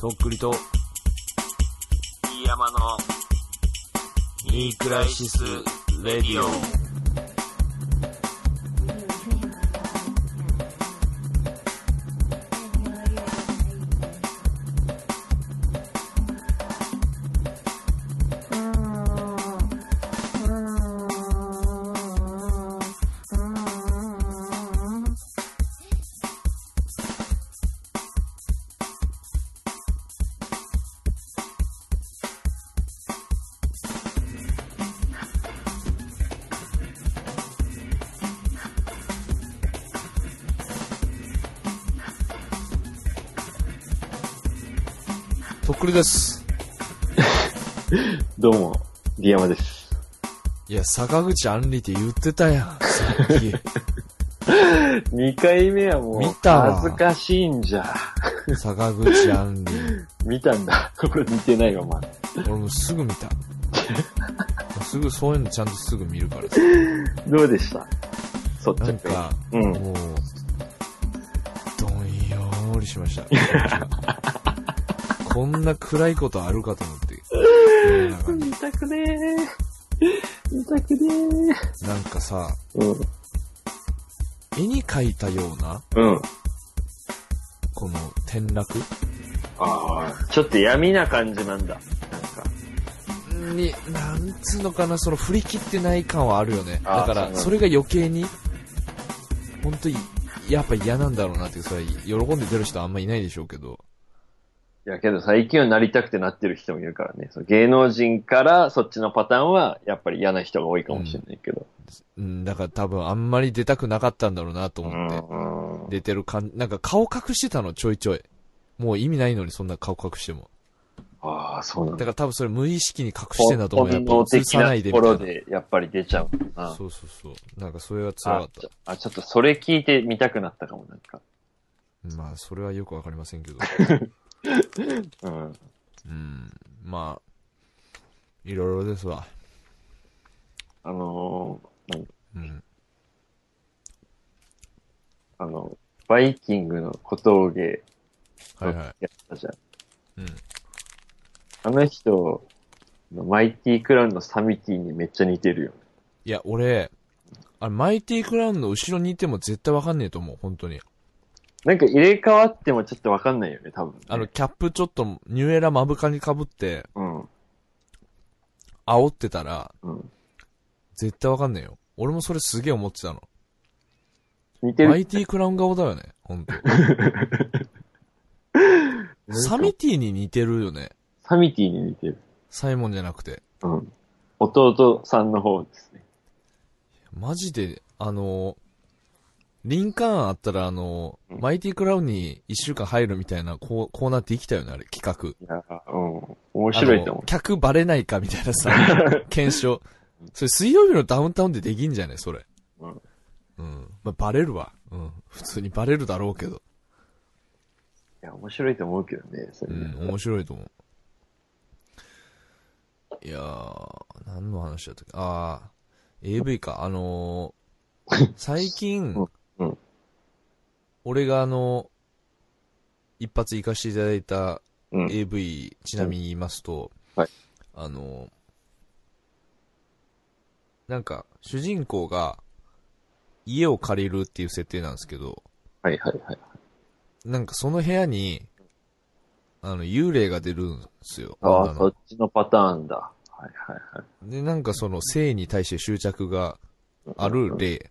とっくりと、飯山のニークライシス・レディオ。りです。どうも、リヤマです。いや、坂口あんりって言ってたやん、さっき。2回目はもう、見たわ恥ずかしいんじゃ。坂口あんり。見たんだ。これ見てないわ、まだ。俺もうすぐ見た。すぐそういうのちゃんとすぐ見るからさ。どうでした？そっちなんか、うん。もう、どんよーりしました。こんな暗いことあるかと思って。見たくねー。見たくねー。なんかさ、うん。絵に描いたような、うん。この転落？ああ、ちょっと闇な感じなんだ。なんか。に、なんつうのかな、その振り切ってない感はあるよね。だから、それが余計に、本当に、やっぱ嫌なんだろうなってそれ、喜んで出る人はあんまいないでしょうけど。いやけど最近はなりたくてなってる人もいるからね。その芸能人からそっちのパターンはやっぱり嫌な人が多いかもしれないけど。うん、だから多分あんまり出たくなかったんだろうなと思って。うん。出てる感なんか顔隠してたの、ちょいちょい。もう意味ないのに、そんな顔隠しても。ああ、そうなんだ。だから多分それ無意識に隠してんだと思う。やっぱ映さないでところみたいな。でやっぱり出ちゃうな。そうそうそう。なんかそれは辛かあっちょあ、ちょっとそれ聞いてみたくなったかも、なんか。た。まあ、それはよくわかりませんけど。うん。うん。まあ、いろいろですわ。あのーうん。あの、バイキングの小峠はいはい。やったじゃん。うん。あの人、マイティクラウンのサミティにめっちゃ似てるよ。いや、俺、あれ、マイティクラウンの後ろにいても絶対わかんねえと思う、本当に。なんか入れ替わってもちょっとわかんないよね、多分、ね。あの、キャップちょっと、ニューエラ目深に被って、うん。煽ってたら、うん。絶対わかんねえよ。俺もそれすげえ思ってたの。似てる。マイティクラウン顔だよね、ほんと。サミティに似てるよね。サミティに似てる。サイモンじゃなくて。うん。弟さんの方ですね。マジで、あの、リンカーンあったら、あの、うんマイティクラウンに一週間入るみたいなコーコーナーって生きたよね、あれ、企画。いや、うん。面白いと思あの客バレないかみたいなさ、検証。それ水曜日のダウンタウンでできんじゃねそれ。うん。うん。まあ、バレるわ。うん。普通にバレるだろうけど。いや、面白いと思うけどね、それね。うん、面白いと思う。いやー、何の話だったっけ？あー、AV か。あのー、最近、俺があの、一発行かせていただいたうん。AV、ちなみに言いますと、はいあのー、なんか、主人公が家を借りるっていう設定なんですけど、はいはいはい。なんかその部屋に、あの、幽霊が出るんですよ。ああ、女のそっちのパターンだ。はいはいはい。で、なんかその性に対して執着がある霊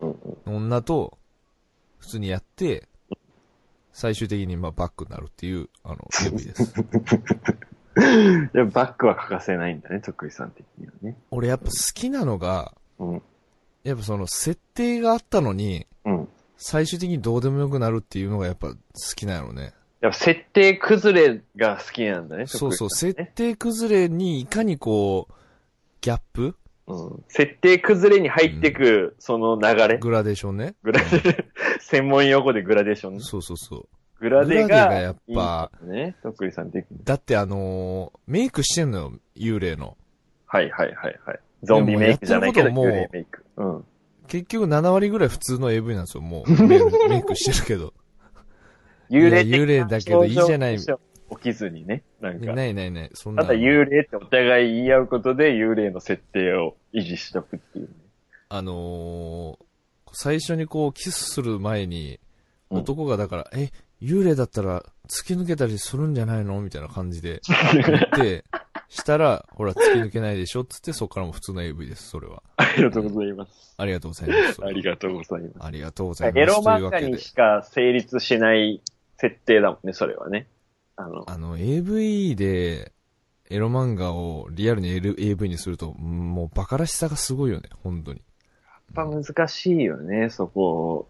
うんうん。の女と、普通にやって、最終的にまあバックになるっていう、あの、AV です。でもバックは欠かせないんだね、徳井さん的にはね。俺やっぱ好きなのが、うん。やっぱその設定があったのに、うん。最終的にどうでもよくなるっていうのがやっぱ好きなのね。やっぱ設定崩れが好きなんだね、そうそう、設定崩れにいかにこう、ギャップうん。設定崩れに入ってく、その流れ。グラデーションね。グラデー、専門用語でグラデーションね。そうそうそう。グラデグラデががやっぱいいんだね、徳井さん的に。だってあのーメイクしてんのよ、幽霊の。はいはいはいはい。ゾンビメイクじゃないけど、幽霊メイク。うん。結局7割ぐらい普通の AV なんですよ、もう。メイクしてるけど。幽霊幽霊だけどいいじゃない起きずにね。なんか。ないないない。そんなただ幽霊ってお互い言い合うことで幽霊の設定を維持しとくっていうね。あのー最初にこう、キスする前に、うん男がだから、え、幽霊だったら突き抜けたりするんじゃないのみたいな感じで言って、したら、ほら、突き抜けないでしょっつって、そこからも普通の AV です、それは。ありがとうございます。ありがとうございます。ありがとうございます。ありがとうございます。エロ漫画にしか成立しない設定だもんね、それはね。あの、あの、AV で、エロ漫画をリアルに L- AV にすると、もうバカらしさがすごいよね、本当に。やっぱ難しいよね、そこ。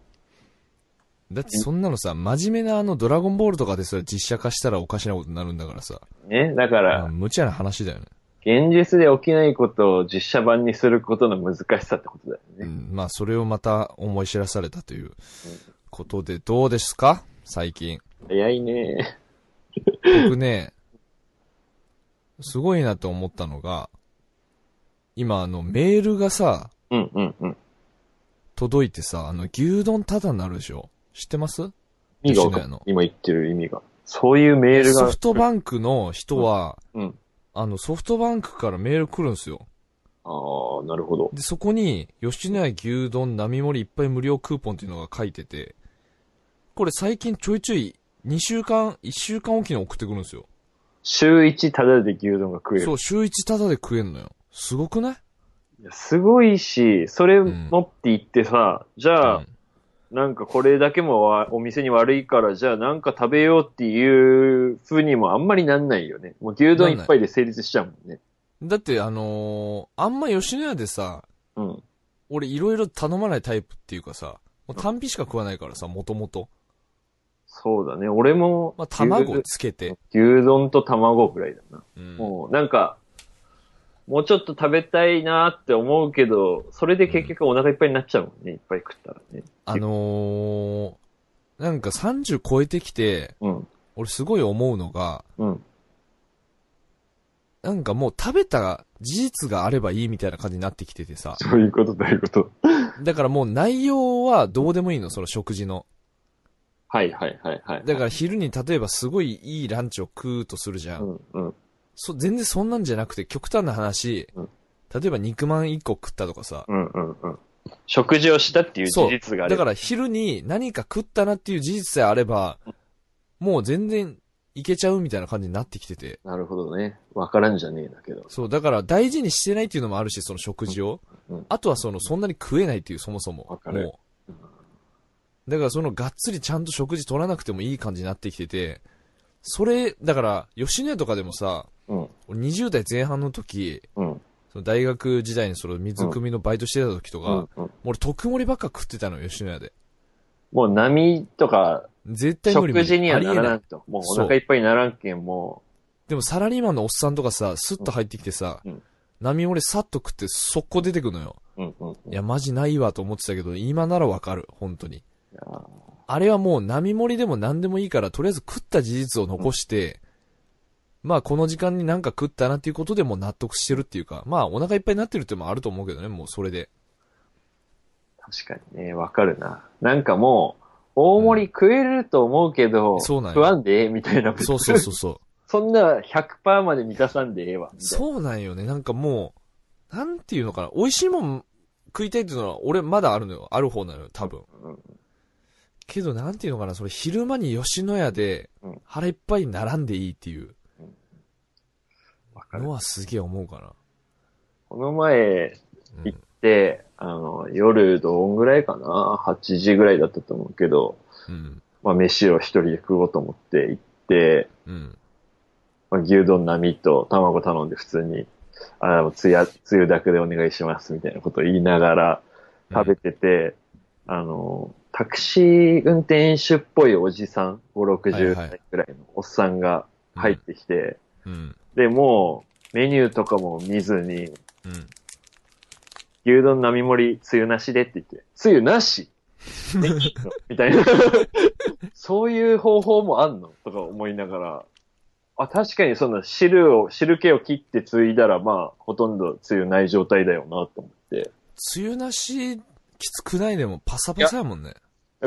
だってそんなのさ、真面目なあのドラゴンボールとかですら実写化したらおかしなことになるんだからさ。ね。だかまあら、無茶な話だよね。現実で起きないことを実写版にすることの難しさってことだよね。うん、まあそれをまた思い知らされたということで、どうですか？最近。早いね。僕ね、すごいなと思ったのが、今あのメールがさ、うんうんうん。届いてさ、あの牛丼タダになるでしょ？知ってます？意味が今言ってる意味が。そういうメールが。ソフトバンクの人は、うん。あのソフトバンクからメール来るんですよ。ああ、なるほど。で、そこに、吉野家牛丼並盛りいっぱい無料クーポンっていうのが書いてて、これ最近ちょいちょい2週間、1週間おきに送ってくるんですよ。週一タダで牛丼が食える。そう、週1タダで食えんのよ。すごくない？いやすごいし、それ持って行ってさ、じゃあ、うんなんかこれだけもわお店に悪いから、じゃあなんか食べようっていう風にもあんまりなんないよね。もう牛丼一杯で成立しちゃうもんね。だってあのーあんま吉野家でさ、うん。俺いろいろ頼まないタイプっていうかさ、もう単品しか食わないからさ、もともと。そうだね。俺も、まあ、卵牛つけて。牛丼と卵ぐらいだな。うんもうなんか、もうちょっと食べたいなって思うけど、それで結局お腹いっぱいになっちゃうもんね。いっぱい食ったらね。あのーなんか30超えてきて、うん。俺すごい思うのが、うん。なんかもう食べた事実があればいいみたいな感じになってきててさ。そういうこと、どういうこと？だからもう内容はどうでもいいの、その食事の。はいはいはいはい。だから昼に例えばすごいいいランチを食うとするじゃん。うんうん。そ全然そんなんじゃなくて極端な話、うん例えば肉まん1個食ったとかさ。うんうんうん。食事をしたっていう事実があれば。だから昼に何か食ったなっていう事実さえあれば、もう全然いけちゃうみたいな感じになってきてて。なるほどね。わからんじゃねえだけど。そう、だから大事にしてないっていうのもあるし、その食事を。うんうんあとはその、そんなに食えないっていう、そもそも。わかるもう。だからその、がっつりちゃんと食事取らなくてもいい感じになってきてて、それ、だから、吉野家とかでもさ、うん。俺20代前半の時、うん。その大学時代にその水汲みのバイトしてた時とか、うんうん、俺特盛りばっか食ってたのよ、吉野家で。もう波とか、絶対無理無理食事にはならんと。もうお腹いっぱいにならんけん、もでもサラリーマンのおっさんとかさ、スッと入ってきてさ、うん波俺さっと食って速攻出てくのよ。う。うんうんうん。いや、マジないわと思ってたけど、今ならわかる、本当に。あれはもう波盛りでも何でもいいから、とりあえず食った事実を残して、まあこの時間になんか食ったなっていうことでもう納得してるっていうか、まあお腹いっぱいになってるってのもあると思うけどね、もうそれで。確かにね、わかるな。なんかもう、大盛り食えると思うけど、そうなんよ食わんでええみたいな。そうそうそうそう。そんな100%まで満たさんでええわ。そうなんよね。なんかもう、なんていうのかな。美味しいもん食いたいっていうのは俺まだあるのよ。ある方なのよ、多分。うんけどなんていうのかな。それ昼間に吉野家でうん腹いっぱいに並んでいいっていうわかるの。はすげえ思うかな。この前うん行って、あの、夜どんぐらいかな ?8 時ぐらいだったと思うけど、うん。まあ飯を一人で食おうと思って行って、うん。まあ、牛丼並みと卵頼んで普通に、あの、つや、つゆだくでお願いしますみたいなことを言いながら食べてて、あの、タクシー運転手っぽいおじさん、5、60はいはい歳くらいのおっさんが入ってきて、うん。で、もうメニューとかも見ずに、うん。牛丼並盛り、つゆなしでって言って、つゆなし？みたいな。そういう方法もあんの？とか思いながら、あ、確かにその汁を、汁気を切ってついだら、まあ、ほとんどつゆない状態だよなと思って。つゆなし、きつくない？でもパサパサやもんね。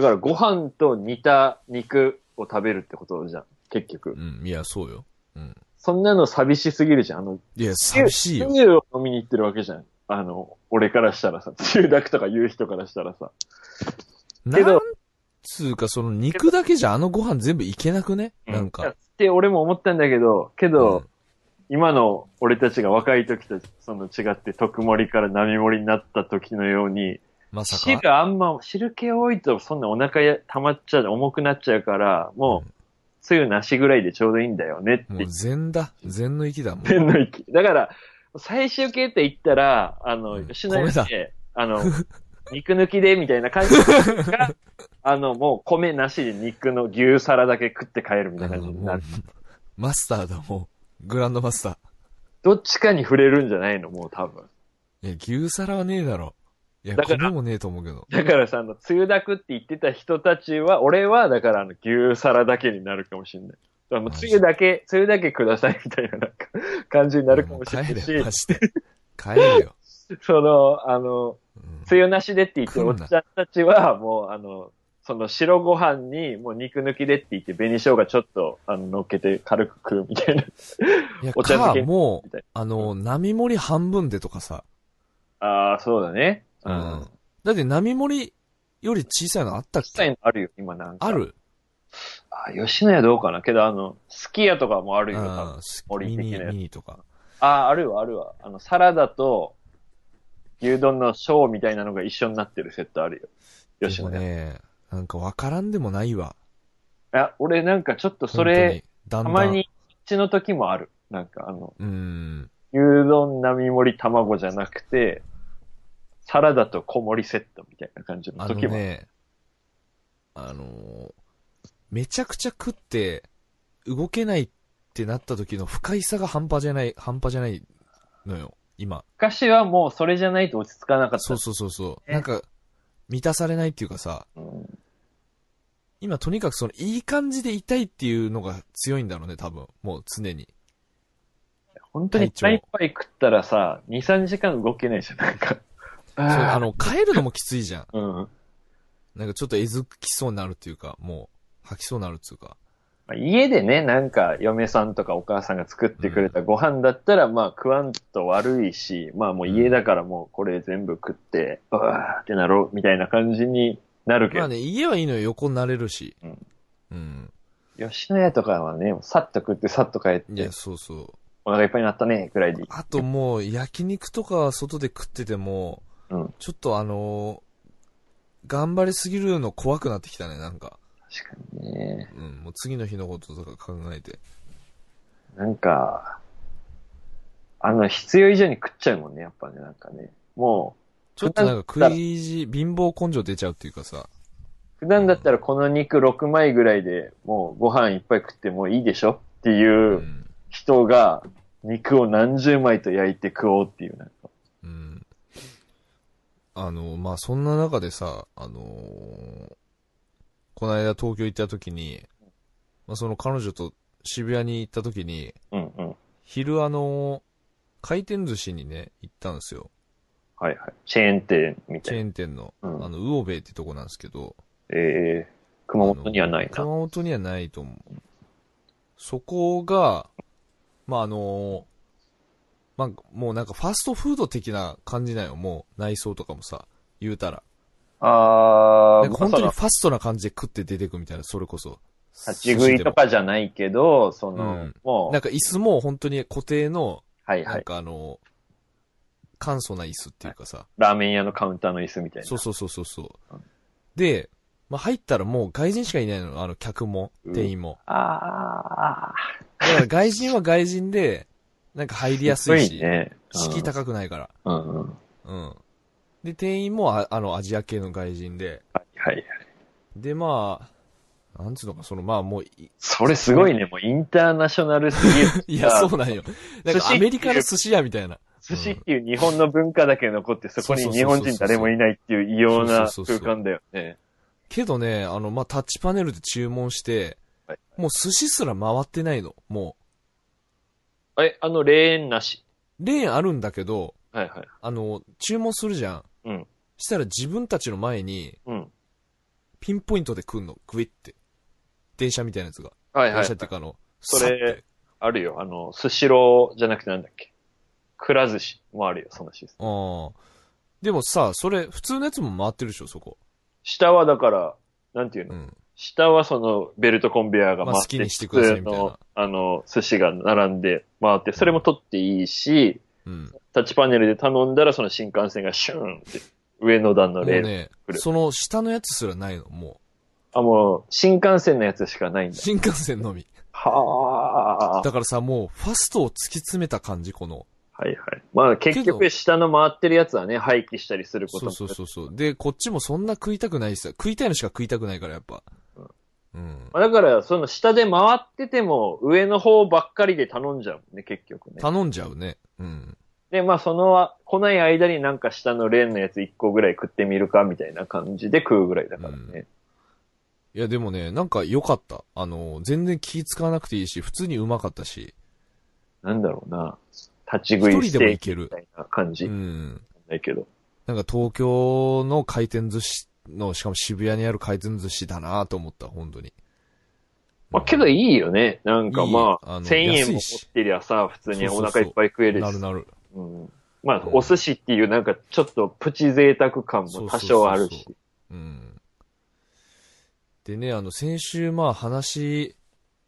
だからご飯と煮た肉を食べるってことじゃん。結局。うん、いや、そうよ。うん。そんなの寂しすぎるじゃん。あの、いや、寂しいよ。つゆを飲みに行ってるわけじゃん。あの、俺からしたらさ、つゆだくとか言う人からしたらさ。けどつうか、その肉だけじゃあのご飯全部いけなくね？なんか。って俺も思ったんだけど、けど、うん今の俺たちが若い時とその違って特盛りから並盛りになった時のように、まさか。汁あんま、汁気多いとそんなお腹や溜まっちゃう、重くなっちゃうから、もう、つゆなしぐらいでちょうどいいんだよねってもう禅だ。禅の域だもん。てんの息。だから、最終形って言ったら、あの、うん吉野で、あの、肉抜きでみたいな感じが、あの、もう米なしで肉の牛皿だけ食って帰るみたいな感じになる。マスターだ、もう。グランドマスター。どっちかに触れるんじゃないのもう多分。いや、牛皿はねえだろ。いや、だから米もねえと思うけど。だからさ、あの、つゆだくって言ってた人たちは、俺は、だからあの、牛皿だけになるかもしれない。だからもう、つゆだけ、つゆだけくださいみたいな、なんか、感じになるかもしれないもう帰れよ、マし、ジで。帰れよ。その、あの、うんつゆなしでって言ってるおっちゃんたちは、もう、あの、その白ご飯に、もう肉抜きでって言って、紅生姜ちょっと、あの、乗っけて軽く食うみたいな。いや、お茶漬けか、もうあの、並盛り半分でとかさ。ああ、そうだね。ううんん。だって並盛りより小さいのあったっ小さいけのあるよ、今なんか。ある？あ、吉野家どうかな？けど、あの、すき家とかもあるよ、多分うん。盛りミニ、的なミニとか。あ、あるわ、あるわ。あの、サラダと、牛丼のショーみたいなのが一緒になってるセットあるよ。吉野家。ね、なんかわからんでもないわ。いや、俺なんかちょっとそ本れ、だんだん。たまに、こっちの時もある。なんかあの、うん。牛丼並盛り卵じゃなくて、サラダと小盛りセットみたいな感じの時もある。ね、あのーめちゃくちゃ食って、動けないってなった時の不快さが半端じゃない、半端じゃないのよ、今。昔はもうそれじゃないと落ち着かなかった。そうそうそうそう。ねなんか、満たされないっていうかさ、うん今とにかくその、いい感じでいたいっていうのが強いんだろうね、多分。もう常に。本当に体調いっぱい食ったらさ、2、3時間動けないじゃん、なんか。そう、ああの、帰るのもきついじゃん。ーうん。なんかちょっとえずきそうになるっていうか、もう、吐きそうになるっていうか。まあ家でね、なんか嫁さんとかお母さんが作ってくれたご飯だったら、まあ食わんと悪いし、まあもう家だからもうこれ全部食って、うわーってなろうみたいな感じになるけど、まあね、家はいいのよ、横になれるし。うん。うん。吉野家とかはね、さっと食ってさっと帰っていや、、そうそう。お腹いっぱいになったね、くらいで。あともう、焼肉とか外で食ってても、うん。ちょっとあのー頑張りすぎるの怖くなってきたね、なんか。確かにね。うん、もう次の日のこととか考えて。なんか、あの、必要以上に食っちゃうもんね、やっぱね、なんかね。もちょっとなんか食い意地、貧乏根性出ちゃうっていうかさ。う、普段だったらこの肉6枚ぐらいでもうご飯いっぱい食ってもいいでしょっていううん人が、肉を何十枚と焼いて食おうっていう、なんか。うん。あの、まあ、そんな中でさ、あのーこの間東京行った時に、まあ、その彼女と渋谷に行った時に、うんうん。昼あのー回転寿司にね、行ったんですよ。はいはい。チェーン店みたチェいな。ーン店の、うんあの、魚べってとこなんですけど、ええ熊本にはないな。熊本にはないと思う。そこが、まあ、あのーまあ、もうなんかファストフード的な感じなんよ、もう内装とかもさ、言うたら。あー、なんか本当にまあファストな感じで食って出てくみたいな、それこそ。立ち食いとかじゃないけど、その、うんもう、なんか椅子も本当に固定の、なんはいはい。かあの、簡素な椅子っていうかさ。ラーメン屋のカウンターの椅子みたいな。そうそうそうそうそううん。で、まあ、入ったらもう外人しかいないの、あの客も、店員も。あだから外人は外人で、なんか入りー。やすいし、ね。敷居高くないから。うんうん。はいうん。で、店員もああのアジア系の外人で、はい。で、まあ、なんつうのか、そのまあもうい、それすごいね。もうインターナショナルすぎる。いや、そうなんよ。なんかアメリカの寿司屋みたいな。寿司っていう日本の文化だけ残って、そこに日本人誰もいないっていう異様な空間だよね。けどね、あの、まあ、タッチパネルで注文して、はいもう寿司すら回ってないの。もえ、あの、レーンなし。う、レーンあるんだけど、はいはい。あの、注文するじゃん。うんしたら自分たちの前に、うん。ピンポイントで来んの、グイって。電車みたいなやつが。はいはい電車っ。ていうかあの、それさってあるよ。あの、スシローじゃなくてなんだっけ？くら寿司もあるよ、そのシステム。ああ。でもさ、それ、普通のやつも回ってるでしょ、そこ。下はだから、なんていうの、うん。下はそのベルトコンベヤーがまあ回って、好きにしてくの、あの、寿司が並んで回って、それも取っていいし、うん。タッチパネルで頼んだらその新幹線がシューンって上の段のレール。ねその下のやつすらないの、もあ、もう、新幹線のやつしかないんう。だ。新幹線のみ。はあ。だからさ、もう、ファストを突き詰めた感じ、この。はいはい。まあ結け局ど下の回ってるやつはね、廃棄したりすることもそうそうそうそう。で、こっちもそんな食いたくないしさ、食いたいのしか食いたくないから、やっぱ。うん。まあだから、その下で回ってても、上の方ばっかりで頼んじゃうもんね、結局ね。頼んじゃうね。うん。で、まあその、来ない間になんか下のレーンのやつ1個ぐらい食ってみるか、みたいな感じで食うぐらいだからね。いや、でもね、なんか良かった。あの、全然気使わなくていいし、普通にうまかったし。なんだろうな。立ち食い一人でもステーいけるキみたいな感じ。うなんん。だけど。なんか東京の回転寿司の、しかも渋谷にある回転寿司だなと思った、本当に。まあけどいいよね。なんかまあ、いいあの1000円も持ってりゃさ、普通におそうそうそう腹いっぱい食えるし。なるなる。うん、まあ、うんお寿司っていうなんかちょっとプチ贅沢感も多少あるし。うん。でね、あの、先週、まあ話、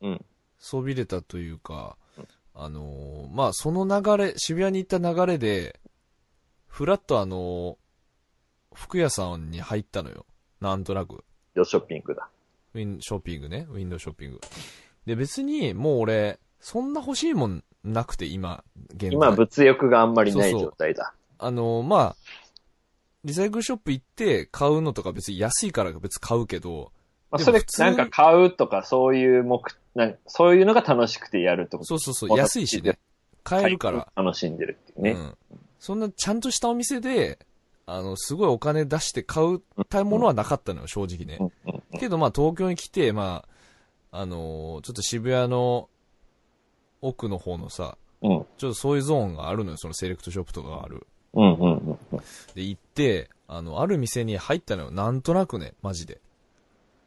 うん。そびれたというか、あのーまあその流れ、渋谷に行った流れで、ふらっとあのー服屋さんに入ったのよ。なんとなく。よ、ショッピングだ。ウィン、ショッピングね。ウィンドウショッピング。で、別に、もう俺、そんな欲しいもんなくて、今、現在。今、物欲があんまりないそうそう状態だ。あのーまあ、リサイクルショップ行って買うのとか別に安いから別に買うけど、まあ、それなんか買うとか、そういう目、なんそういうのが楽しくてやるってことそうそうそう、安いしね。買えるから。楽しんでるっていうね。うん。そんなちゃんとしたお店で、あの、すごいお金出して買うたいものはなかったのよ、正直ね。けどまあ東京に来て、まあ、あのーちょっと渋谷の奥の方のさ、うん。ちょっとそういうゾーンがあるのよ、そのセレクトショップとかがある。うんうんうんうん。で、行って、あの、ある店に入ったのよ。なんとなくね、マジで。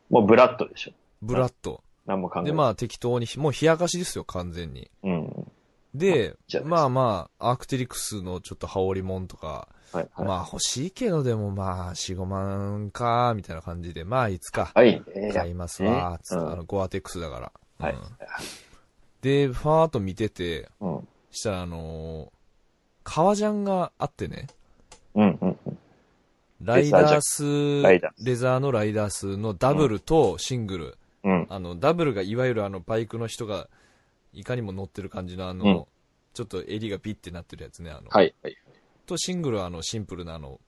もうブラッドでしょ。ブラッと。何も考えない。で、まあ適当に、もう冷やかしですよ、完全に。うん。でまあまあ、アークテリクスのちょっと羽織もんとか、はいはい。まあ欲しいけどでもまあ、4、5万か、みたいな感じで、まあいつかはいね。買いますわ、つって、うんあの、ゴアテックスだから。はいうんで、ファーっと見てて、うん。したらあのー革ジャンがあってね、うんうんうん。ライダース、ライダースレザーのライダースのダブルとシングル、うん。あの、ダブルがいわゆるあの、バイクの人が、いかにも乗ってる感じのあの、うんちょっと襟がピッてなってるやつね、あの、はい。はい。とシングルはあの、シンプルなあの、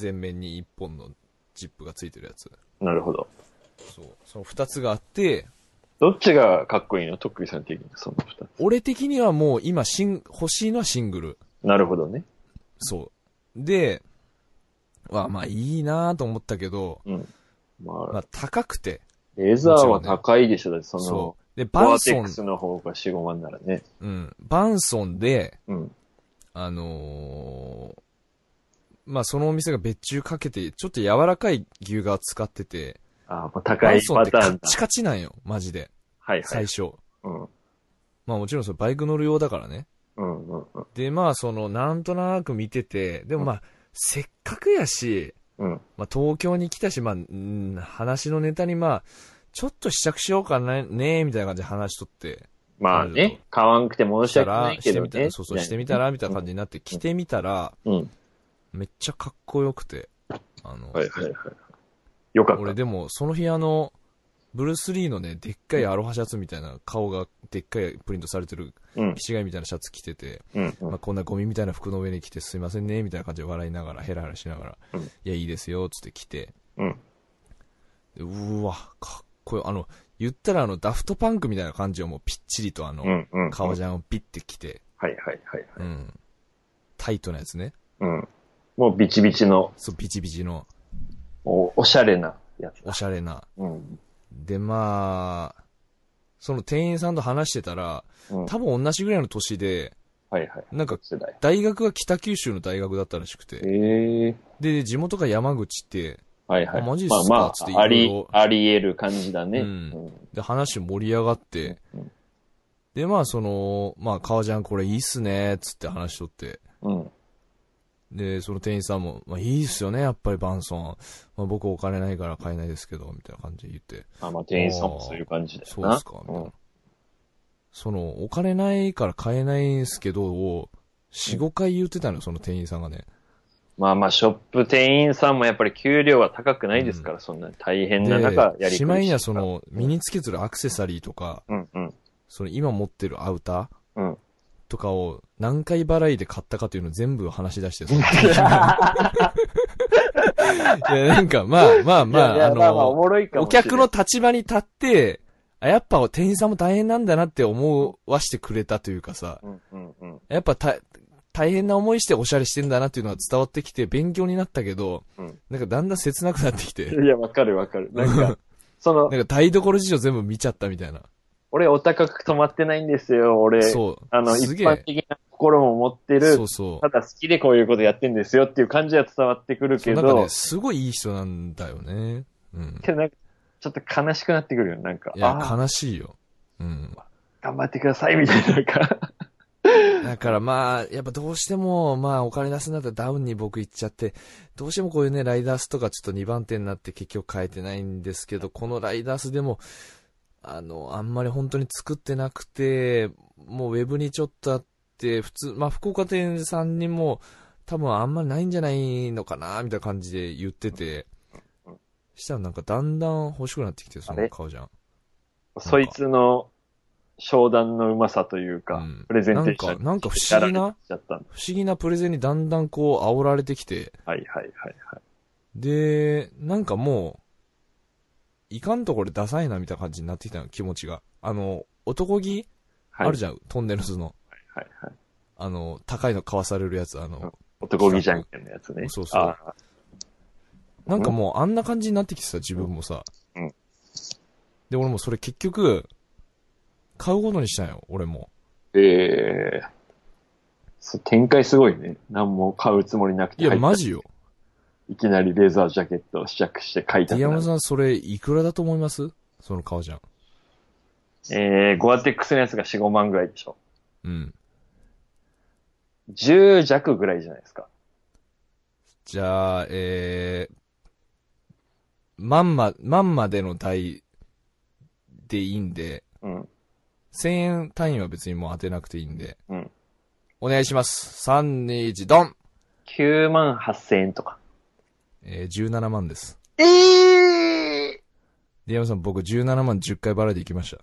前面に一本のジップがついてるやつ。なるほど。そう。その二つがあって、どっちがかっこいいの？徳井さん的にその二つ。俺的にはもう今シン、欲しいのはシングル。なるほどね。そう。で、はまあいいなと思ったけど、うん。まあ、まあ高くて、レザーは高いでしょ。だってそのそ、う。で、バンソンテック、スの方が4、5万ならね。うん、バンソンで、うん。あのーまあそのお店が別注かけて、ちょっと柔らかい牛革使ってて、ああ、高いパターンだ。カッチカチなんよ、マジで。はいはい。最初。うん。まあもちろんそのバイク乗る用だからね。うんうんうん。で、まあその、なんとなく見てて、でもまあ、せっかくやし、うん。まあ東京に来たし、まあ、うん話のネタにまあ、ちょっと試着しようかな、ねみたいな感じで話しとって。まあね、買わんくて申し訳なら、いけどね。そうそう、してみたら、みたいな感じになって、着てみたら、うん。めっちゃかっこよくて。あの、はいはいはい。よかった。俺でも、その日あの、ブルース・リーのね、でっかいアロハシャツみたいな、顔がでっかいプリントされてる、うん。気違いみたいなシャツ着てて、うんうんまあ、こんなゴミみたいな服の上に着てすいませんね、みたいな感じで笑いながら、ヘラヘラしながら、うんいや、いいですよ、つって着て、うん。でうーわ、かっこよ。あの、言ったらあの、ダフトパンクみたいな感じをもうぴっちりとあの、うんうん。革ジャンをビッて着て、はいはいはいはい。うん。タイトなやつね。うん。もうビチビチの、そう、ビチビチの、おおしゃれなやつ。おしゃれな。うん。で、まあ、その店員さんと話してたら、うん。多分同じぐらいの年で、はいはい。なんか、世代。大学が北九州の大学だったらしくて、ええで、地元が山口って、はいはい。あマジっますあまかつってあ、ありあり得る感じだね。うんで、話盛り上がって、うんで、まあ、その、まあ、革ジャンこれいいっすね、つって話しとって、うん。うん。で、その店員さんも、まあ、いいっすよね、やっぱりバンソン。まあ、僕お金ないから買えないですけど、みたいな感じで言って、あ、まあ、店員さんもそういう感じだよな。そうっすか、みたいな。その、お金ないから買えないんすけど、を、4、5回言ってたのよ、その店員さんがね。まあまあ、ショップ店員さんもやっぱり給料は高くないですから、そんな大変な中やりしまいにはその、身につけてるアクセサリーとか、うんうん。その今持ってるアウターうん。とかを何回払いで買ったかというのを全部話し出して、いや、なんか、まあまあまあ、あいやいやまあまあ、おの、お。客の立場に立って、あやっぱ店員さんも大変なんだなって思わしてくれたというかさ、うんうんうん。やっぱた大変な思いしておしゃれしてんだなっていうのが伝わってきて勉強になったけど、うんなんかだんだん切なくなってきて、いや、わかるわかる。なんか、その、なんか台所事情全部見ちゃったみたいな。俺お高く止まってないんですよ。俺、そう。あの、一般的な心も持ってるそう、そうた。だ好きでこういうことやってんですよっていう感じは伝わってくるけど、なんかね、すごいいい人なんだよね。うん。けどなんか、ちょっと悲しくなってくるよ。なんか、いや、悲しいよ。うん。頑張ってくださいみたいな、なんか。だからまあ、やっぱどうしても、まあお金出すんだったらダウンに僕行っちゃって、どうしてもこういうね、ライダースとかちょっと2番手になって結局変えてないんですけど、このライダースでも、あの、あんまり本当に作ってなくて、もうウェブにちょっとあって、普通、まあ福岡店さんにも多分あんまりないんじゃないのかな、みたいな感じで言ってて、したらなんかだんだん欲しくなってきて、その顔じゃん。そいつの商談のうまさというか、うんプレゼンテーションなんかなんか不思議なやられちゃったんだ不思議なプレゼンにだんだんこう煽られてきて、はいはいはいはい。で、なんかもう、いかんとこれダサいなみたいな感じになってきたの、気持ちが。あの、男気はい、あるじゃん、トンネルズの。はいはい。あの、高いの買わされるやつ、あの、男気じゃんけんのやつね。そうそうあなんかもうあんな感じになってきてさ、自分もさ。うんで、俺もそれ結局、買うことにしたんよ、俺も。ええそう展開すごいね。何も買うつもりなくていや、マジよ。いきなりレーザージャケットを試着して書いたディアマさん、それ、いくらだと思います？その顔じゃん。えー、ゴアテックスのやつが4、5万ぐらいでしょ。うん。10弱ぐらいじゃないですか。じゃあ、えー、まんま、まんまでの代でいいんで、うん。1000円単位は別にもう当てなくていいんで。うん。お願いします。3、2、1、ドン9万8千円とか。えー、17万です。ええディアムさん、僕17万10回払いで行きました。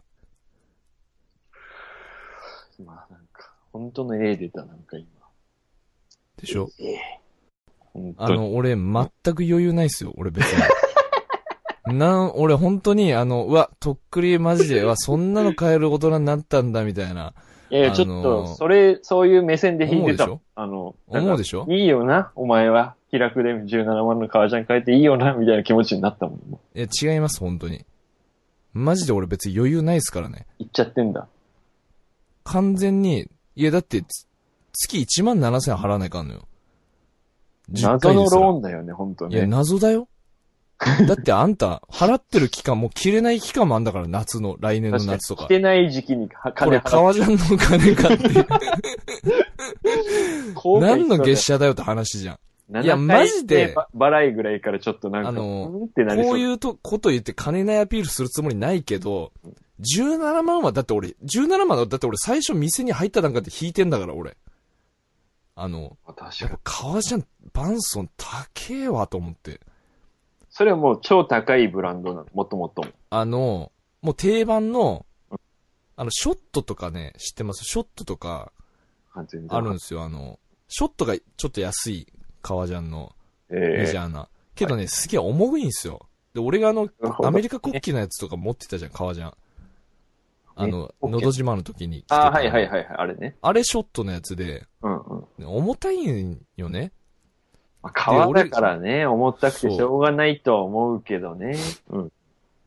まあなんか、本当の A 出た、なんか今。でしょ？ええ本当に。あの、俺、全く余裕ないっすよ、俺別に。なん、俺本当に、あの、うわ、とっくりマジで、うわ、そんなの買える大人になったんだ、みたいな。いやいや、ちょっと、それ、そういう目線で弾いてた思うでしょ？あの、思うでしょ？いいよな、お前は。気楽で17万の革ジャン変えていいよな、みたいな気持ちになったもん。いや、違います、本当に。マジで俺別に余裕ないっすからね。言っちゃってんだ。完全に、いや、だって、つ月1万7000円払わないかんのよ。10謎のローンだよね、本当いや、ね。謎だよ。だってあんた、払ってる期間もう切れない期間もあんだから、夏の、来年の夏とか来。てない時期にはこれ、金払革ジャンの金かって。何の月謝だよって話じゃん。7いやマジで回ば払いぐらいからちょっとなんか、あの。こういうとこと言って金ないアピールするつもりないけど、17万はだって俺、17万はだって俺最初店に入った段階で引いてんだから俺。あの、確やっぱ革ジャン、バンソン高えわと思って。それはもう超高いブランドなの、もともとも。あの、もう定番の、あの、ショットとかね、知ってます？ショットとか。あるんですよ。あの、ショットがちょっと安い革ジャンのメえジャーな。けどね、すげえ重いんですよ。で、俺があのアメリカ国旗のやつとか持ってたじゃん、革ジャン。あの、のど自慢の時に着てー、た。あーはいはいはいはい、あれね。あれショットのやつで、うんうん。重たいんよね。まあ、革だからね、重たくてしょうがないとは思うけどね。うん。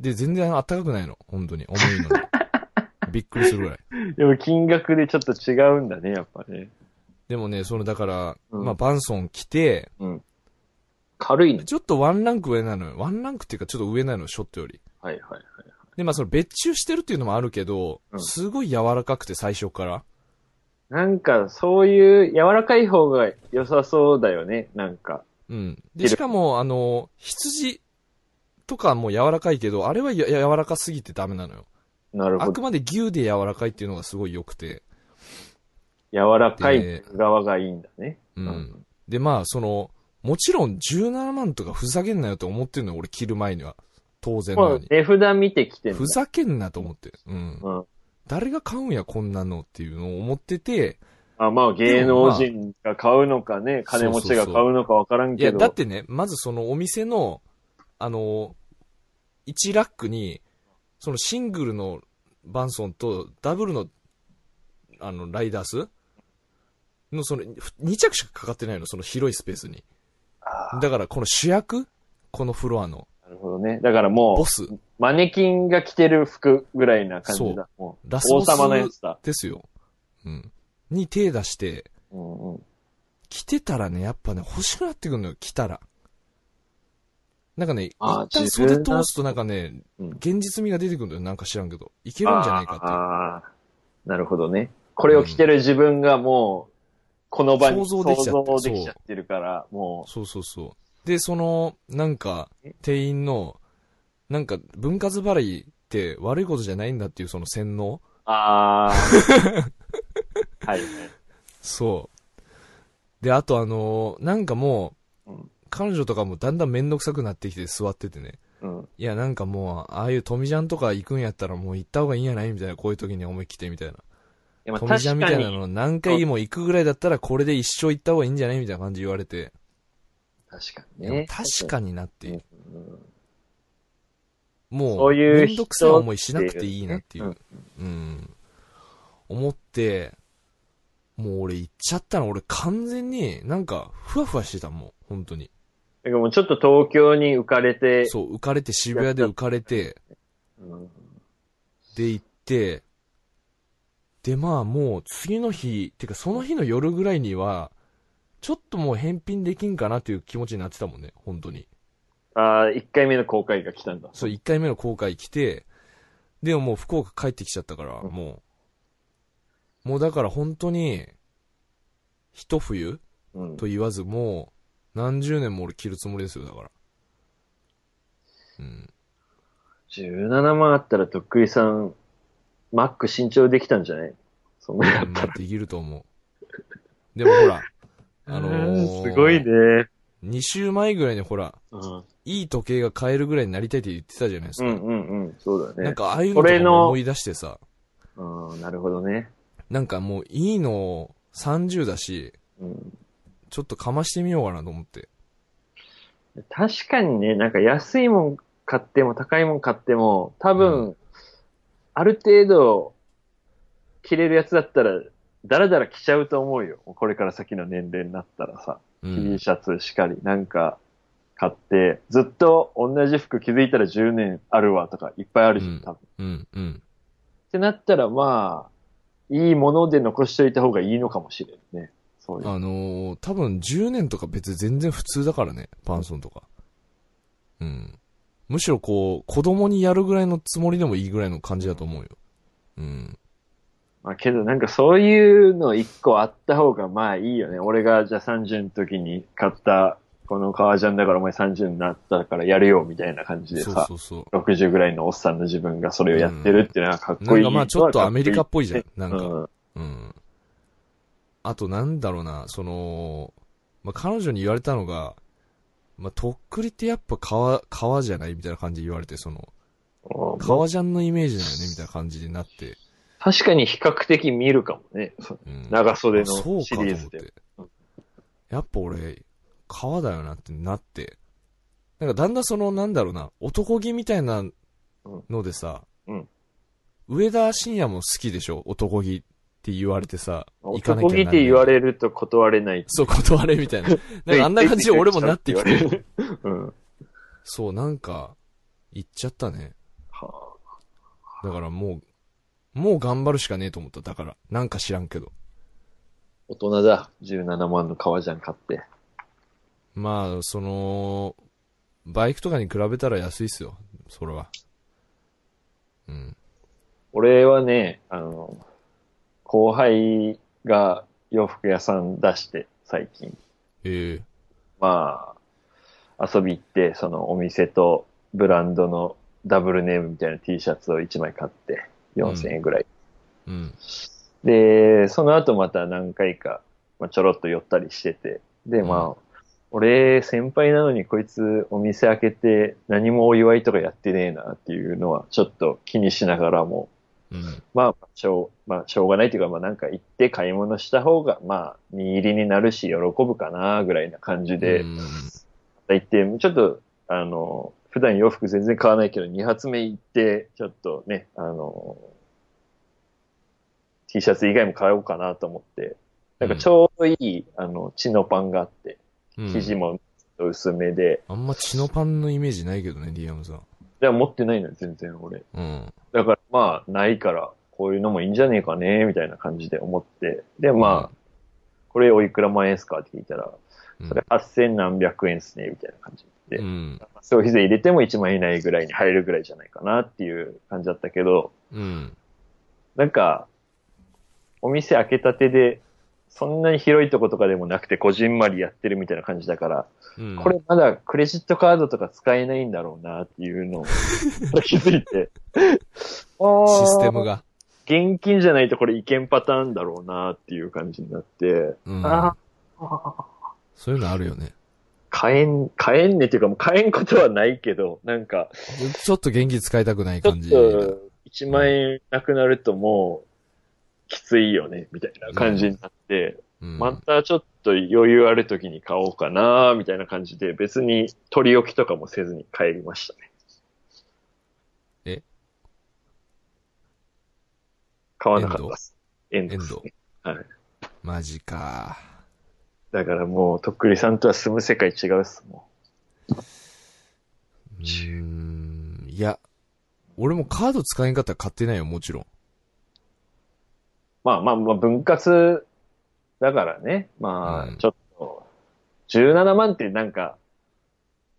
で、全然暖かくないの。本当に。重いのに。びっくりするぐらい。でも金額でちょっと違うんだね、やっぱね。でもね、そのだから、うんまあバンソン着て、軽いね。ちょっとワンランク上なのよ。ワンランクっていうかちょっと上なのよ、ショットより。はいはいはい。で、まあその別注してるっていうのもあるけど、うんすごい柔らかくて最初から。なんか、そういう柔らかい方が良さそうだよね、なんか。うん。で、しかも、あの、羊とかも柔らかいけど、あれはや柔らかすぎてダメなのよ。なるほど。あくまで牛で柔らかいっていうのがすごい良くて。柔らかいで側がいいんだね。う。うんで、まあ、その、もちろん17万とかふざけんなよと思ってるのよ、俺着る前には。当然のように。値札見てきてんだふざけんなと思って。うん。うん。誰が買うんや、こんなのっていうのを思ってて、あ、まあ芸能人が買うのかね、金持ちが買うのかわからんいや、けど。だってね、まずそのお店の、あの、1ラックに、そのシングルのバンソンとダブルの、あの、ライダースのその2着しかかかってないの、その広いスペースに。だからこの主役？このフロアの。なるほどね。だからもボスう、マネキンが着てる服ぐらいな感じだ。もうラスボス王様のやつだ。ですよ。うん。に手出して、うんうん。着てたらね、やっぱね、欲しくなってくるのよ、着たら。なんかね、一旦袖通すとなんかね、うん現実味が出てくるんだよ、なんか知らんけど。いけるんじゃないかって。ああ、なるほどね。これを着てる自分がもう、この場に想像できちゃって想像できちゃってるから、もそうそうそう。で、その、なんか、店員の、なんか、分割払いって悪いことじゃないんだっていうその洗脳？う、ああ、はいはい。そう。で、あとあのーなんかもう、うん彼女とかもだんだんめんどくさくなってきて座っててね。うん。いや、なんかもう、ああいう富ジャンとか行くんやったらもう行った方がいいんやない？みたいな、こういう時に思い切ってみたいな。いやまあ富ジャンみたいなの何回も行くぐらいだったらこれで一生行った方がいいんじゃない？みたいな感じ言われて。確かにね。確かになっていう。うんも、そうういうめんどくさい思いしなくていいなっていう。うんうん。思って、もう俺行っちゃったの、俺完全になんかふわふわしてたもん、本当に。だからもうちょっと東京に浮かれて、そう、浮かれて渋谷で浮かれて、うんで行って、でまあもう次の日、てかその日の夜ぐらいには、ちょっともう返品できんかなっていう気持ちになってたもんね、本当に。ああ、一回目の公開が来たんだ。そう、1回目の航海来て、でももう福岡帰ってきちゃったから、うんもう、もうだから本当に、一冬うんと言わず、もう、何十年も俺着るつもりですよ、だから。うん。17万あったらとっくりさん、マック新調できたんじゃない？そんなやっまあ。できると思う。でもほら、あのーすごいね。2週前ぐらいにほら、うんいい時計が買えるぐらいになりたいって言ってたじゃないですか。うんうんうん。そうだね。なんかああいうのとかそれのも思い出してさ、うん、なるほどね。なんかもういいの30だし、うん。ちょっとかましてみようかなと思って。確かにね、なんか安いもん買っても高いもん買っても、多分、うある程度、着れるやつだったら、だらだら着ちゃうと思うよ。これから先の年齢になったらさ、う T ん。シャツしかり、なんか、買って、ずっと同じ服気づいたら10年あるわとかいっぱいあるじゃん、うん多分。うん、うん。ってなったら、まあ、いいもので残しておいた方がいいのかもしれんね。そういう。あのー、多分10年とか別に全然普通だからね、パンソンとか。うん。むしろこう、子供にやるぐらいのつもりでもいいぐらいの感じだと思うよ。うん。まあけどなんかそういうの一個あった方がまあいいよね。俺がじゃあ30の時に買ったこの革ジャンだからお前30になったからやるよみたいな感じでそうさ、そうそう。60ぐらいのおっさんの自分がそれをやってるっていうのはかっこいい。なんかまあちょっとアメリカっぽいじゃん。なんか。うん。うん。あとなんだろうな、その、まあ彼女に言われたのが、まあとっくりってやっぱ革、革じゃないみたいな感じで言われて、その、革ジャンのイメージだよねみたいな感じになって。確かに比較的見るかもね。うん長袖のシリーズで。やっぱ俺、革だよなってなって。なんかだんだんその、なんだろうな、男気みたいなのでさ、うん上田晋也も好きでしょ？男気って言われてさ、行かなきゃ男気って言われると断れない。そう、断れみたいな。なんかあんな感じで俺もなってきて。て。うん。そう、なんか、行っちゃったね。はだからもう、もう頑張るしかねえと思った。だから、なんか知らんけど。大人だ。17万の革ジャン買って。まあ、その、バイクとかに比べたら安いっすよ。それは。うん。俺はね、あの、後輩が洋服屋さん出して、最近。ええまあ、遊び行って、そのお店とブランドのダブルネームみたいな T シャツを1枚買って、4000円ぐらい。うん。で、その後また何回か、まあ、ちょろっと寄ったりしてて、で、まあ、俺、先輩なのにこいつお店開けて何もお祝いとかやってねえなっていうのはちょっと気にしながらも、うん。まあ、しょう、まあ、しょうがないというか、まあなんか行って買い物した方が、まあ、見入りになるし喜ぶかな、ぐらいな感じで、うん。行って、ちょっと、あの、普段洋服全然買わないけど、2発目行って、ちょっとね、あの、T シャツ以外も買おうかなと思って、なんかちょうどいい、あの、血のパンがあって、うん生地も薄めで、あんま血のパンのイメージないけどね、ディアムさん。でも持ってないのよ、全然俺。うん。だからまあ、ないから、こういうのもいいんじゃねえかね、みたいな感じで思って。で、まあ、これおいくら万円ですかって聞いたら、うん、それ8000何百円っすね、みたいな感じで。うん。消費税入れても1万円以内ぐらいに入るぐらいじゃないかなっていう感じだったけど、うん。なんか、お店開けたてで、そんなに広いとことかでもなくて、こじんまりやってるみたいな感じだから、うん。これまだクレジットカードとか使えないんだろうなっていうのを 気づいて、システムが。が。現金じゃないとこれいけんパターンだろうなっていう感じになって、うん。あそういうのあるよね。買えん、買えんねっていうかもう買えんことはないけど、なんか、ちょっと現金使いたくないちょっ感じ。と、1万円なくなるともう、きついよね、みたいな感じになって、うん、またちょっと余裕ある時に買おうかな、みたいな感じで、別に取り置きとかもせずに帰りましたね。え？買わなかったです。エンド？エンド。はい。マジか。だからもう、とっくりさんとは住む世界違うっす、もうーん。いや、俺もカード使えんかったら買ってないよ、もちろん。まあまあまあ、分割だからね。まうんあ、ちょっと、17万ってなんか、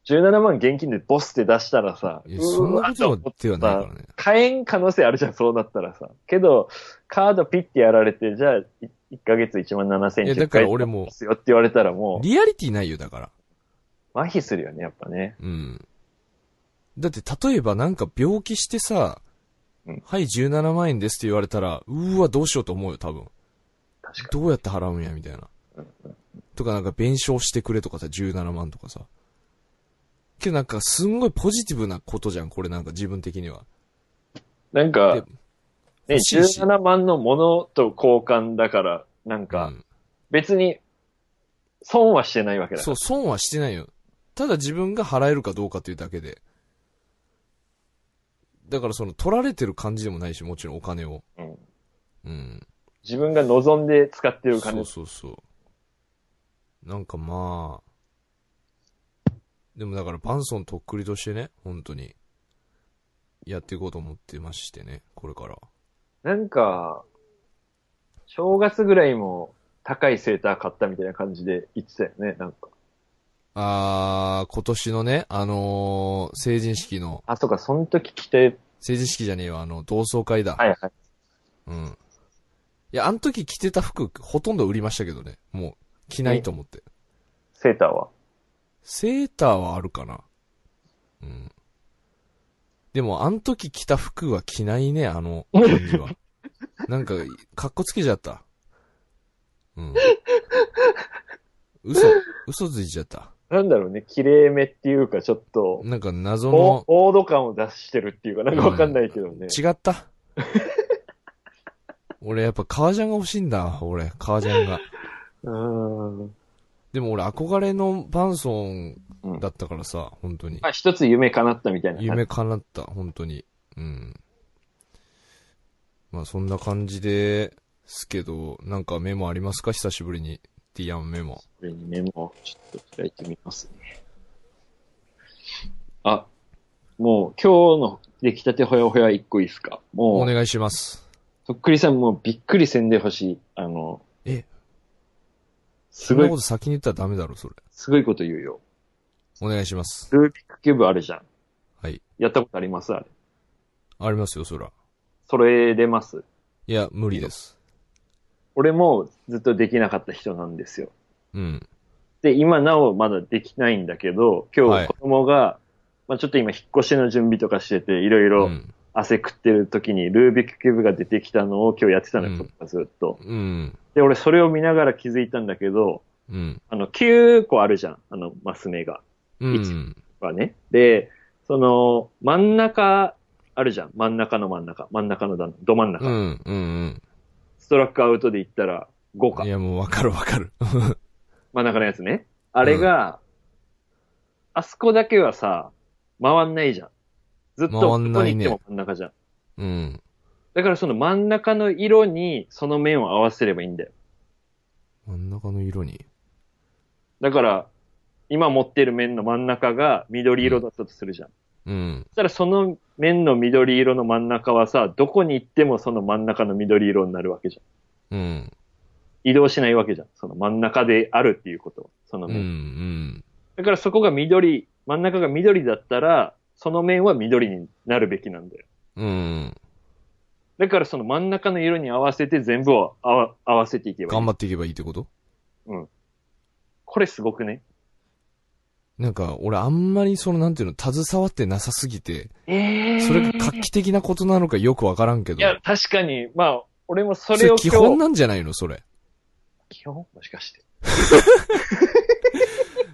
17万現金でボスって出したらさ、いや、そんなことではないからね。買えん可能性あるじゃん、そうなったらさ。けど、カードピッてやられて、じゃあ、い1ヶ月1万7千円だから俺もって言われたらもリアリティないよ、だから。う、麻痺するよね、やっぱね。うん。だって、例えばなんか病気してさ、うんはい、17万円ですって言われたら、うーわ、どうしようと思うよ、多分。確かどうやって払うんや、みたいな。とかなんか弁償してくれとかさ、17万とかさ。けどなんかすんごいポジティブなことじゃん、これなんか自分的には。に。なんか、でね、欲しいし17万のものと交換だから、なんか、うん別に、損はしてないわけだかそう、損はしてないよ。ただ自分が払えるかどうかっていうだけで。だからその取られてる感じでもないし、もちろんお金を。ら。うんうん。自分が望んで使ってる感そうじ。そうそう。なんかまあ、でもだからバンソンとっくりとしてね、本当に、やっていこうと思ってましてね、これから。なんか、正月ぐらいも高いセーター買ったみたいな感じで言ってたよね、なんか。あー、今年のね、あのー成人式の、あ、そうか、その時着て、成人式じゃねえよ、あの、同窓会だ。はいはい。うん。いや、あの時着てた服、ほとんど売りましたけどね。もう、着ないと思って。セーターは？セーターはあるかな。うん。でも、あの時着た服は着ないね、あの感じは。なんか、かっこつけちゃった。うん。嘘、嘘ついちゃった。なんだろうね、綺麗めっていうか、ちょっと、なんか謎おの、オード感を出してるっていうか、なんかわかんないけどね。違った？俺やっぱ革ジャンが欲しいんだ、俺、革ジャンが。うーん。でも俺憧れのバンソンうんだったからさ、本当に。まあ、一つ夢叶ったみたいな。夢叶った、本当に。うん。まあそんな感じですけど、なんかメモありますか？久しぶりに。ディアンメモ。これにメモをちょっと開いてみますね。あ、もう今日の出来たてほやほや一個いいですかもう、お願いします。とっくりさんもうびっくりせんでほしい。あの、えすごいそんなこ、と先に言ったらダメだろ、それ。すごいこと言うよ。お願いします。ルービックキューブあるじゃん。はい。やったことありますあれ。ありますよ、そら。揃えれますいや、無理です。俺もずっとできなかった人なんですよ。うん。で、今なおまだできないんだけど、今はい日子供が、まあちょっと今引っ越しの準備とかしてて、いろいうろん。汗食ってる時にルービックキューブが出てきたのを今日やってたのよ、うんずっと。うん。で、俺それを見ながら気づいたんだけど、うん。あの、9個あるじゃん、あの、マス目が。うん。はね。で、その、真ん中、あるじゃん。真ん中の真ん中。真ん中の段ど真ん中。うん。うん。ストラックアウトで言ったら5かうん。い。や、もうわかるわかる。真ん中のやつね。あれが、あそこだけはさ、回んないじゃん。ずっと、回んないねどこに行っても真ん中じゃん。うん。だからその真ん中の色にその面を合わせればいいんだよ。真ん中の色に？だから、今持ってる面の真ん中が緑色だったとするじゃん。うん。そしたらその面の緑色の真ん中はさ、どこに行ってもその真ん中の緑色になるわけじゃん。うん。移動しないわけじゃん。その真ん中であるっていうことは。そのうん。う面。ん。だからそこが緑、真ん中が緑だったら、その面は緑になるべきなんだよ。うん。だからその真ん中の色に合わせて全部を合わ合わせていけばいい。頑張っていけばいいってこと？これすごくね。なんか、俺あんまりその、なんていうの、携わってなさすぎて、ええそれが画期的なことなのかよくわからんけど。いや、確かに、まあ、俺もそそれを今日本なんじゃないのそれ？基本？もしかして。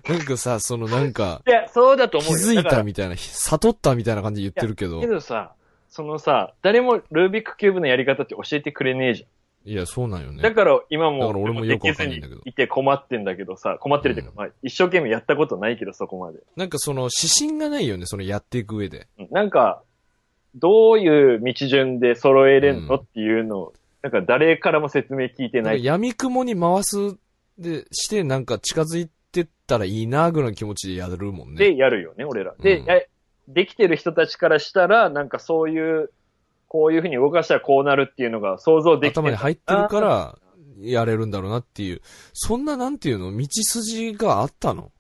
なんかさ、そのなんか、いや、そうだと気思うよ。づいたみたいな、悟ったみたいな感じで言ってるけどけ。どさ、そのさ、誰もルービックキューブのやり方って教えてくれねえじいや、そうなんよ。ね。だから今も、だから俺もよくわかんないんだけどにいて困ってんだけどさ、困ってるっていうか、うんまあ、一生懸命やったことないけど、そこまで。なんかその、指針がないよね、そのやっていく上で。うんなんか、どういう道順で揃えれんのうんっていうのを、なんか誰からも説明聞いてない。闇雲に回すで、して、なんか近づいてったらいいなぐらいの気持ちでやるもんね。で、やるよね、俺ら。で、うんやできてる人たちからしたら、なんかそういう、こういう風に動かしたらこうなるっていうのが想像できて頭に入ってるか、ら、やれるんだろうなっていう。そんななんていうの？道筋があったの？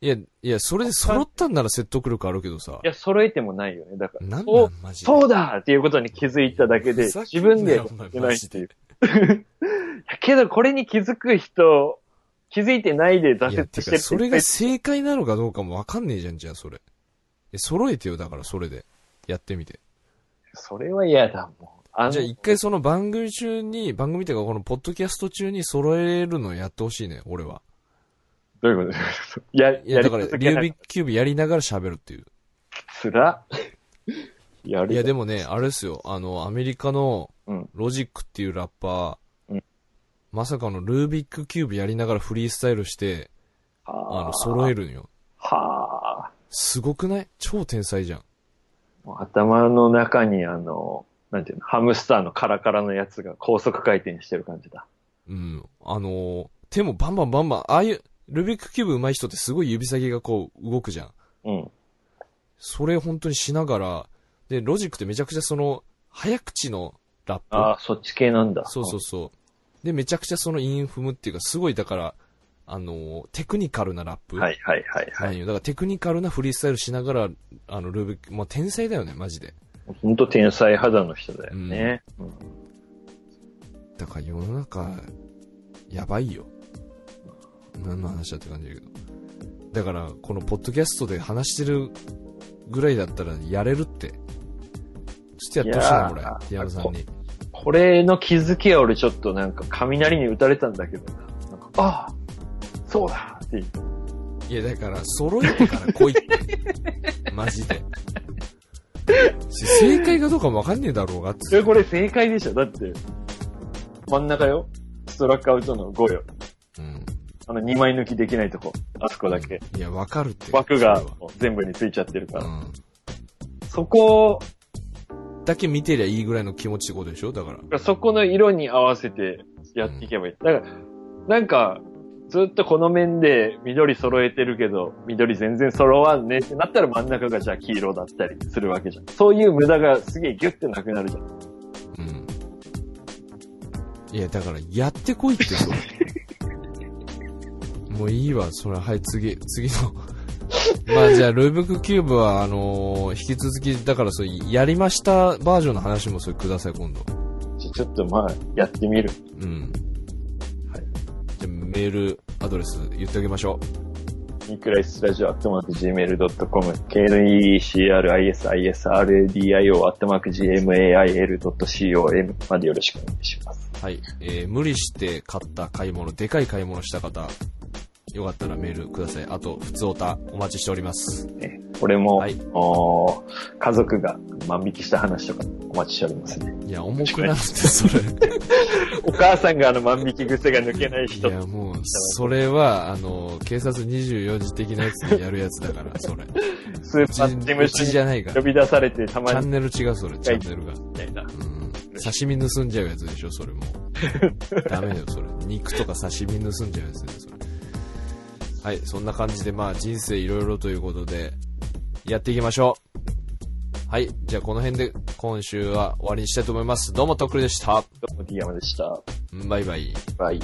いや、いや、それで揃ったんなら説得力あるけどさい。や、揃えてもないよね。だから、なんそうなんマジで。そうだっていうことに気づいただけで、自分でやんないっていう。けど、これに気づく人、気づいてないで挫折してるそれが正解なのかどうかもわかんねえじゃん、じゃあ、それ。え、揃えてよ、だから、それで。やってみて。それは嫌だもん。あのじゃあ、一回その番組中に、番組っていうか、このポッドキャスト中に揃えるのやってほしいね、俺は。どういうこと？や、いや、だから、リュービックキューブやりながら喋るっていう。つら。やるいや、でもね、あれですよ、あの、アメリカのうん、ロジックっていうラッパー、うんまさかのルービックキューブやりながらフリースタイルして、あの、揃える。るんよ。はあ。すごくない？超天才じゃん。頭の中にあの、なんていうの、ハムスターのカラカラのやつが高速回転してる感じだ。うん。あのー手もバンバンバンバン、ああいう、ルービックキューブ上手い人ってすごい指先がこう動くじゃん。うん。それ本当にしながら、で、ロジックってめちゃくちゃその、早口のラップ。ああ、そっち系なんだ。そうそうそう。で、めちゃくちゃそのインフムっていうか、すごいだから、あのーテクニカルなラップ。うん。はいはいはいはい。だからテクニカルなフリースタイルしながら、あの、ルービック、もう天才だよね、マジで。ほんと天才肌の人だよね。うんだから世の中、やばいよ。何の話だって感じだけど。だから、このポッドキャストで話してるぐらいだったらやれるって。ちょっとやってほしいな、俺いやー。ティアムさんに。これの気づきは俺ちょっとなんか雷に打たれたんだけどな。なんかああ、そうだっていや、だから、揃えてから来いって。マジで。し正解かどうかもわかんねえだろうがっつえ、これ正解でしょだって、真ん中よ。ストラックアウトの5よ。うん。あの2枚抜きできないとこ。あそこだけ。いや、わかるって。枠が全部についちゃってるから。うん。そこ、だけ見てりゃいいぐらいの気持ちってことでしょ？だから。そこの色に合わせてやっていけばいい。だから、なんか、ずっとこの面で緑揃えてるけど、緑全然揃わんねってなったら真ん中がじゃあ黄色だったりするわけじゃん。そういう無駄がすげえギュッてなくなるじゃん。いや、だから、やってこいって、それ。もういいわ、それ。はい、次、次の。まあじゃあ、ルーブックキューブは、あのー引き続き、だからそう、やりましたバージョンの話もそれください、今度。じゃあちょっとまあ、やってみる。うん。メールアドレス言っておきましょニクライスラジオアットマーク Gmail.com、KNECRISISRADIO アットマーク GMAIL.com までよろしくお願いします。う。はい。えー、無理して買った買い物、でかい買い物した方、よかったらメールください。あと、普通おた、お待ちしております。ね、俺も、はい家族が万引きした話とかお待ちしておりますね。いや、重くなって、それ。お母さんがあの万引き癖が抜けないい人。や、もう、それは、あの、警察24時的なやつでやるやつだから、それ。スーパー事務所じゃないか呼び出されてたチまにャンネル違う、それ、チャンネルが。みたいな。うん。刺身盗んじゃうやつでしょ、それもう。ダメだよ、それ。肉とか刺身盗んじゃうやつだよ、それ。はい、そんな感じで、まあ、人生いろいろということで、やっていきましょう。はい、じゃあこの辺で今週は終わりにしたいと思います。どうも、とっくりでした。どうも、ディアマでした。バイバイ。バイ。